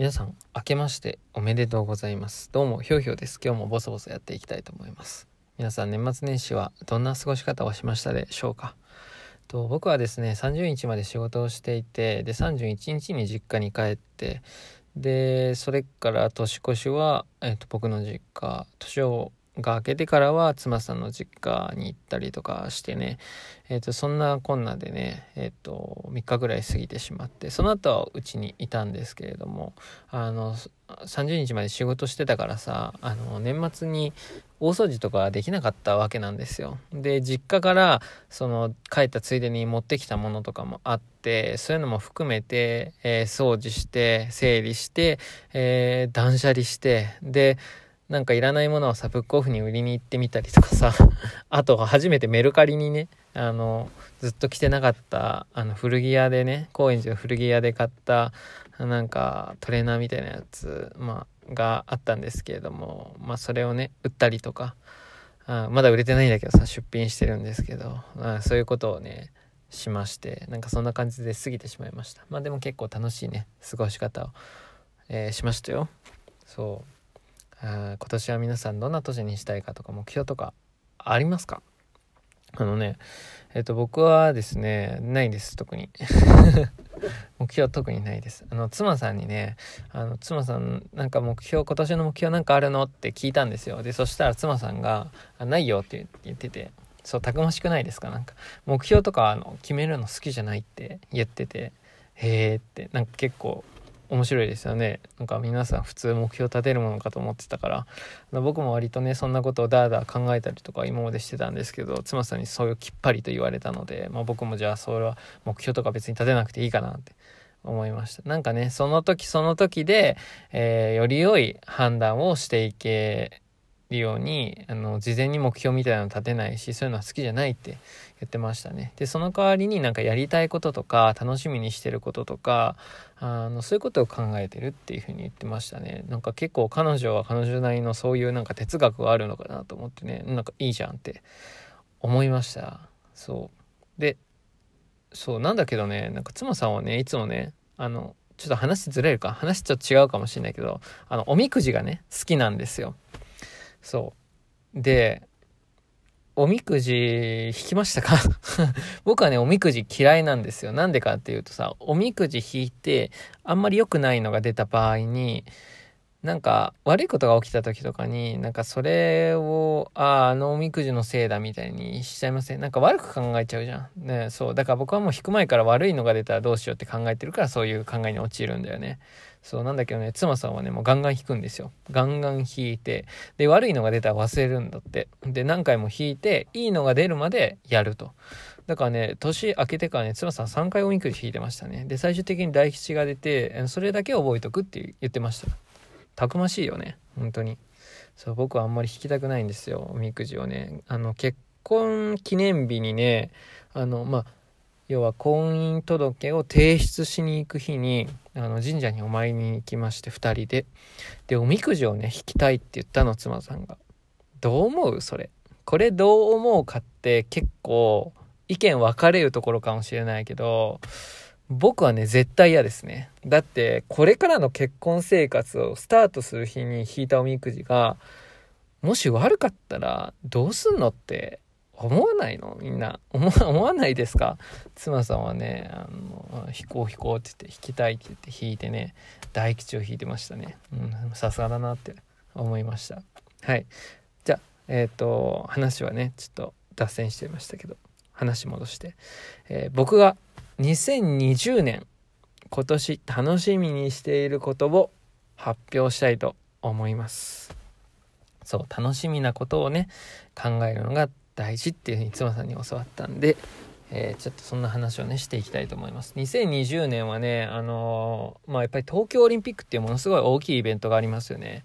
皆さん明けましておめでとうございます。どうもひょうひょうです。今日もボソボソやっていきたいと思います。皆さん年末年始はどんな過ごし方をしましたでしょうか？と僕はですね30日まで仕事をしていてで31日に実家に帰ってでそれから年越しは、えっと、僕の実家年をが明けてからは妻さんの実家に行ったりとかしてね、えーと、そんなこんなでね、えーと、3日ぐらい過ぎてしまって。その後はうちにいたんですけれども。あの30日まで仕事してたからさあの年末に大掃除とかできなかったわけなんですよ。で実家からその帰ったついでに持ってきたものとかもあってそういうのも含めて、えー、掃除して整理して、えー、断捨離してでなんかいらないものをさ、ブックオフに売りに行ってみたりとかさ、あと初めてメルカリにね、あの、ずっと着てなかった、あの、古着屋でね、高円寺の古着屋で買った、なんかトレーナーみたいなやつ、まあ、があったんですけれども、まあ、それをね、売ったりとか、あまだ売れてないんだけどさ、出品してるんですけど、あそういうことをね、しまして、なんかそんな感じで過ぎてしまいました。まあでも結構楽しいね、過ごし方を、えー、しましたよ。そう。今年は皆さんどんな年にしたいかとか目標とかありますか？あのねえっ、と僕はですねないです特に。目標特にないです。あの妻さんにねあの妻さんなんか目標今年の目標なんかあるのって聞いたんですよ。でそしたら妻さんが「ないよ」って言っててそうたくましくないですか？なんか目標とかあの決めるの好きじゃないって言っててへえってなんか結構面白いですよね。なんか皆さん普通目標立てるものかと思ってたから。僕も割とねそんなことをダーダー考えたりとか今までしてたんですけど妻さんにそういうきっぱりと言われたので、まあ、僕もじゃあそれは目標とか別に立てなくていいかなって。思いました。なんかねその時その時で、えー、より良い判断をしていけるようにあの事前に目標みたいなの立てないしそういうのは好きじゃないって言ってましたね。でその代わりになんかやりたいこととか楽しみにしてることとかあのそういうことを考えてるっていうふうに言ってましたね。なんか結構彼女は彼女なりのそういうなんか哲学があるのかなと思ってねなんかいいじゃんって思いました。そう。でそうなんだけどねなんか妻さんはねいつもねあのちょっと話ずれるか話ちょっと違うかもしれないけどあのおみくじがね好きなんですよ。そうでおみくじ引きましたか？僕はね、おみくじ嫌いなんですよ。なんでかっていうとさ、おみくじ引いて、あんまり良くないのが出た場合に、なんか悪いことが起きた時とかになんかそれをあああのおみくじのせいだみたいにしちゃいません？なんか悪く考えちゃうじゃん。ねそう。だから僕はもう引く前から悪いのが出たらどうしようって考えてるからそういう考えに陥るんだよね。そう。なんだけどね妻さんはねもうガンガン引くんですよ。ガンガン引いて。で悪いのが出たら忘れるんだって。で何回も引いていいのが出るまでやると。だからね年明けてからね妻さん3回おみくじ引いてましたね。で最終的に大吉が出てそれだけ覚えとくって言ってました。たくましいよね。本当に。そう僕はあんまり引きたくないんですよおみくじをね。あの結婚記念日にねあのまあ要は婚姻届を提出しに行く日にあの神社にお参りに行きまして2人で。でおみくじをね引きたいって言ったの妻さんが。どう思う？それ。これどう思うかって結構意見分かれるところかもしれないけど僕はね、絶対嫌ですね。だって、これからの結婚生活をスタートする日に引いたおみくじが、もし悪かったらどうすんのって思わないの？みんな。思わないですか？妻さんはね、あの、引こう引こうって言って、引きたいって言って引いてね、大吉を引いてましたね。うん、さすがだなって思いました。はい。じゃあ、えっ、ー、と、話はね、ちょっと脱線してましたけど、話戻して、えー、僕が2020年今年楽しみにしていることを発表したいと思います。そう楽しみなことをね考えるのが大事っていうふうに妻さんに教わったんで、えー、ちょっとそんな話をねしていきたいと思います。2020年はねあのー、まあやっぱり東京オリンピックっていうものすごい大きいイベントがありますよね。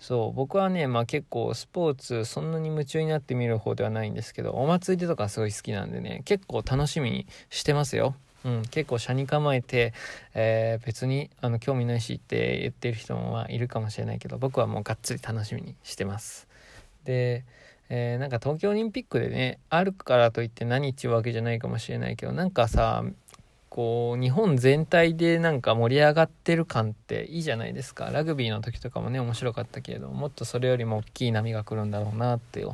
そう僕はねまあ結構スポーツそんなに夢中になって見る方ではないんですけどお祭りとかすごい好きなんでね結構楽しみにしてますよ。うん、結構車に構えて、えー、別にあの興味ないしって言ってる人もいるかもしれないけど僕はもうがっつり楽しみにしてます。で、えー、なんか東京オリンピックでねあるからといって何っていうわけじゃないかもしれないけどなんかさこう日本全体でなんか盛り上がってる感っていいじゃないですか。ラグビーの時とかもね面白かったけれどもっとそれよりも大きい波が来るんだろうなって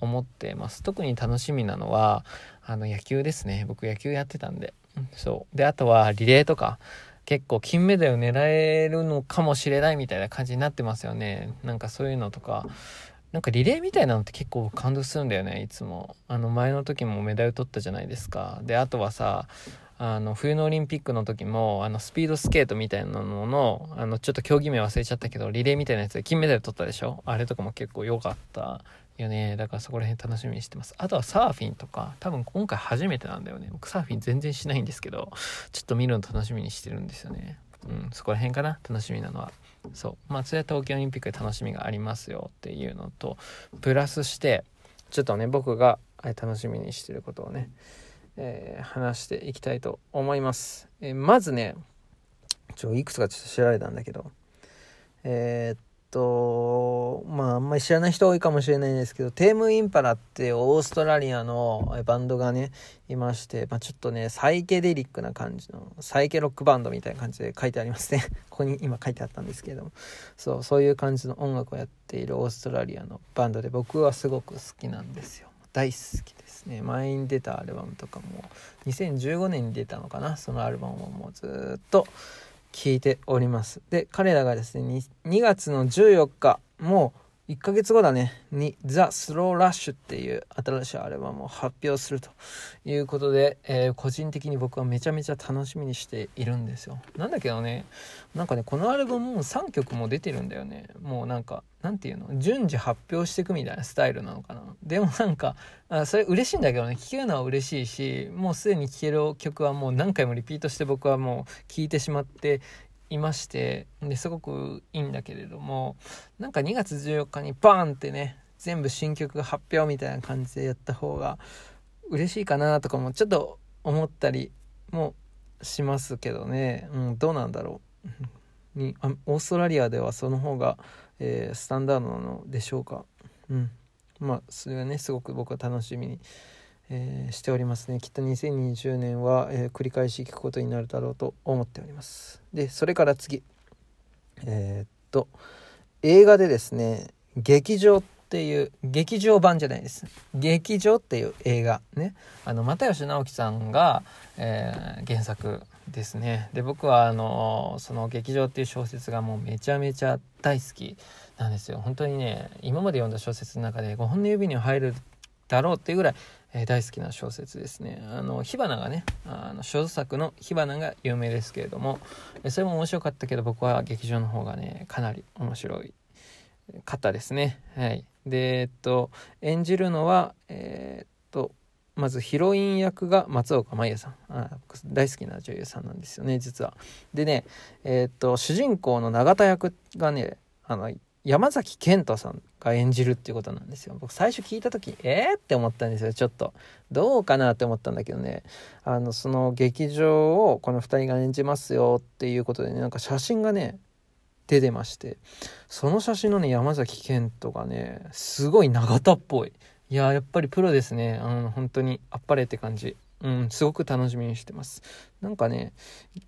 思ってます。特に楽しみなのはあの野球ですね。僕野球やってたんで。そう。であとはリレーとか結構金メダル狙えるのかもしれないみたいな感じになってますよね。なんかそういうのとか。なんかリレーみたいなのって結構感動するんだよねいつも。あの前の時もメダル取ったじゃないですか。であとはさあの冬のオリンピックの時もあのスピードスケートみたいなののあのちょっと競技名忘れちゃったけどリレーみたいなやつで金メダル取ったでしょ？あれとかも結構良かったよね。だからそこら辺楽しみにしてます。あとはサーフィンとか多分今回初めてなんだよね。僕サーフィン全然しないんですけどちょっと見るの楽しみにしてるんですよね。うんそこら辺かな？楽しみなのは。そう。まあそれは東京オリンピックで楽しみがありますよっていうのとプラスしてちょっとね僕が楽しみにしてることをねえー、話していきたいと思います。えー、まずね、ちょ、いくつかちょっと調べたんだけど、えー、っと、まあ、あんまり知らない人多いかもしれないんですけど、テームインパラってオーストラリアのバンドがね、いまして、まあ、ちょっとね、サイケデリックな感じの、サイケロックバンドみたいな感じで書いてありますね。ここに今書いてあったんですけれども、そう、そういう感じの音楽をやっているオーストラリアのバンドで、僕はすごく好きなんですよ。大好きですね前に出たアルバムとかも2015年に出たのかな？そのアルバムをもうずっと聞いております。で彼らがですね 2, 2月の14日もう1ヶ月後だね、に、ザ・スローラッシュっていう新しいアルバムを発表するということで、えー、個人的に僕はめちゃめちゃ楽しみにしているんですよ。なんだけどね、なんかね、このアルバムも3曲も出てるんだよね。もうなんか、なんていうの？順次発表していくみたいなスタイルなのかな。でもなんか、あそれ嬉しいんだけどね、聴けるのは嬉しいし、もうすでに聴ける曲はもう何回もリピートして僕はもう聴いてしまっていましてですごくいいんだけれどもなんか2月14日にバーンってね全部新曲発表みたいな感じでやった方が嬉しいかなとかもちょっと思ったりもしますけどね、うん、どうなんだろう。にオーストラリアではその方が、えー、スタンダードなのでしょうか。うん。まあそれはねすごく僕は楽しみにえー、しておりますね。きっと2020年は、えー、繰り返し聞くことになるだろうと思っております。でそれから次。えー、っと映画でですね劇場っていう劇場版じゃないです。劇場っていう映画。ね。あの又吉直樹さんが、え原作ですね。で僕はあのその劇場っていう小説がもうめちゃめちゃ大好きなんですよ。本当にね今まで読んだ小説の中で5本の指に入るだろうっていうぐらいえー、大好きな小説ですね。あの、火花がね、あの、小作の火花が有名ですけれども、えそれも面白かったけど、僕は劇場の方がね、かなり面白い方ですね。はい。で、えっと、演じるのは、えー、っと、まずヒロイン役が松岡茉優さんあ大好きな女優さんなんですよね実は。でねえー、っと主人公の永田役がねあの山崎賢人さんが演じるっていうことなんですよ。僕最初聞いた時、えー、って思ったんですよ。ちょっと。どうかなって思ったんだけどね。あの、その劇場をこの2人が演じますよっていうことでね、なんか写真がね、出てまして、その写真のね、山崎賢人がね、すごい永田っぽい。いややっぱりプロですね。あの、本当にあっぱれって感じ。うん、すごく楽しみにしてます。なんかね、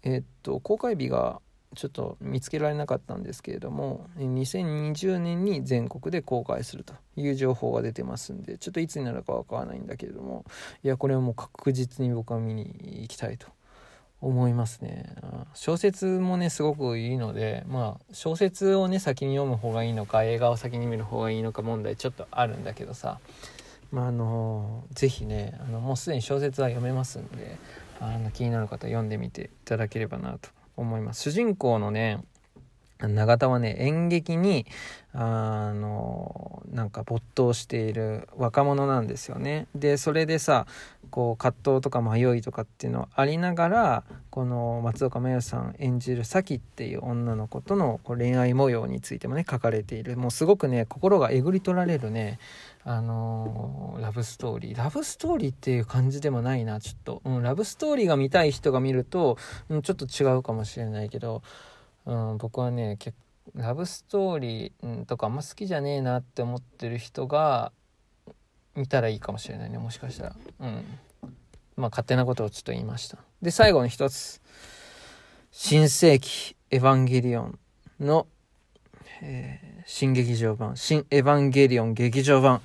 えー、っと、公開日がちょっと見つけられなかったんですけれども2020年に全国で公開するという情報が出てますんでちょっといつになるかわからないんだけれどもいやこれはもう確実に僕は見に行きたいと思いますね。小説もねすごくいいのでまあ小説をね先に読む方がいいのか映画を先に見る方がいいのか問題ちょっとあるんだけどさまああの是非ねあのもうすでに小説は読めますんであの気になる方読んでみていただければなと思います。主人公のね、永田はね、演劇に、あの、なんか没頭している若者なんですよね。で、それでさ、こう、葛藤とか迷いとかっていうのありながら、この松岡茉優さん演じる咲っていう女の子とのこう恋愛模様についてもね、書かれている。もうすごくね、心がえぐり取られるね、あのー、ラブストーリー。ラブストーリーっていう感じでもないな、ちょっと。うん、ラブストーリーが見たい人が見ると、うん、ちょっと違うかもしれないけど、うん、僕はね、ラブストーリー、とかあんま好きじゃねえなって思ってる人が、見たらいいかもしれないね、もしかしたら。うん。まあ、勝手なことをちょっと言いました。で、最後に一つ。新世紀エヴァンゲリオンの、えー、新劇場版、新エヴァンゲリオン劇場版。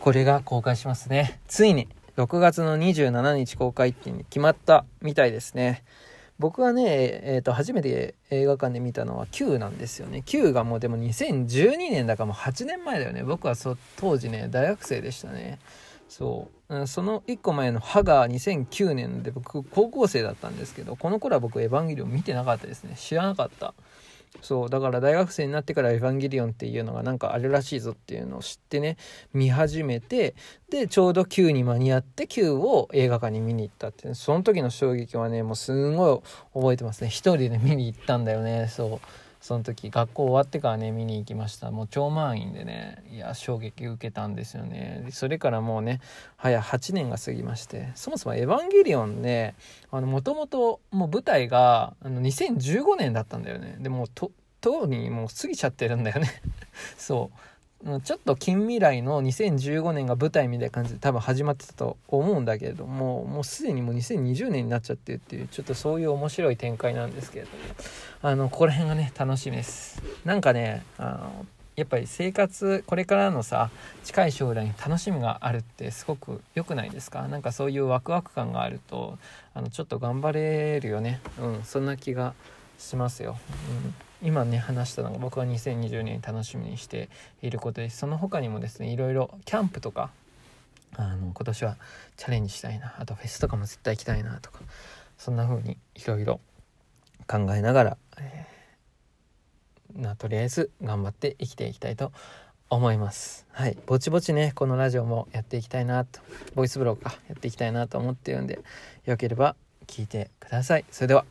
これが公開しますね。ついに、6月の27日公開って決まったみたいですね。僕はね、えー、と初めて映画館で見たのは Q なんですよね Q がもうでも2012年だからもう8年前だよね僕はそ当時ね大学生でしたねそうその1個前の歯が2009年で僕高校生だったんですけどこの頃は僕エヴァンゲリオン見てなかったですね知らなかったそうだから大学生になってから「エヴァンゲリオン」っていうのがなんかあるらしいぞっていうのを知ってね見始めてでちょうど9に間に合って9を映画館に見に行ったって、その時の衝撃はねもうすんごい覚えてますね。一人で見に行ったんだよね。そう。その時学校終わってからね見に行きました。もう超満員でねいや衝撃受けたんですよね。それからもうね早8年が過ぎましてそもそも「エヴァンゲリオンね」もともともう舞台があの2015年だったんだよね。でもととうにもう過ぎちゃってるんだよね。そう。ちょっと近未来の2015年が舞台みたいな感じで多分始まってたと思うんだけれどももうすでにもう2020年になっちゃってるっていうちょっとそういう面白い展開なんですけれども。あのここら辺がね楽しみです。なんかねあのやっぱり生活これからのさ近い将来に楽しみがあるってすごく良くないですか？なんかそういうワクワク感があるとあのちょっと頑張れるよね。うんそんな気がしますよ、うん。今ね話したのが僕は2020年楽しみにしていることです。その他にもですねいろいろキャンプとかあの今年はチャレンジしたいな。あとフェスとかも絶対行きたいなとかそんな風にいろいろ考えながら、えー、なとりあえず頑張って生きていきたいと思います。はい。ぼちぼちねこのラジオもやっていきたいなと。ボイスブログかやっていきたいなと思ってるんでよければ聞いてください。それでは。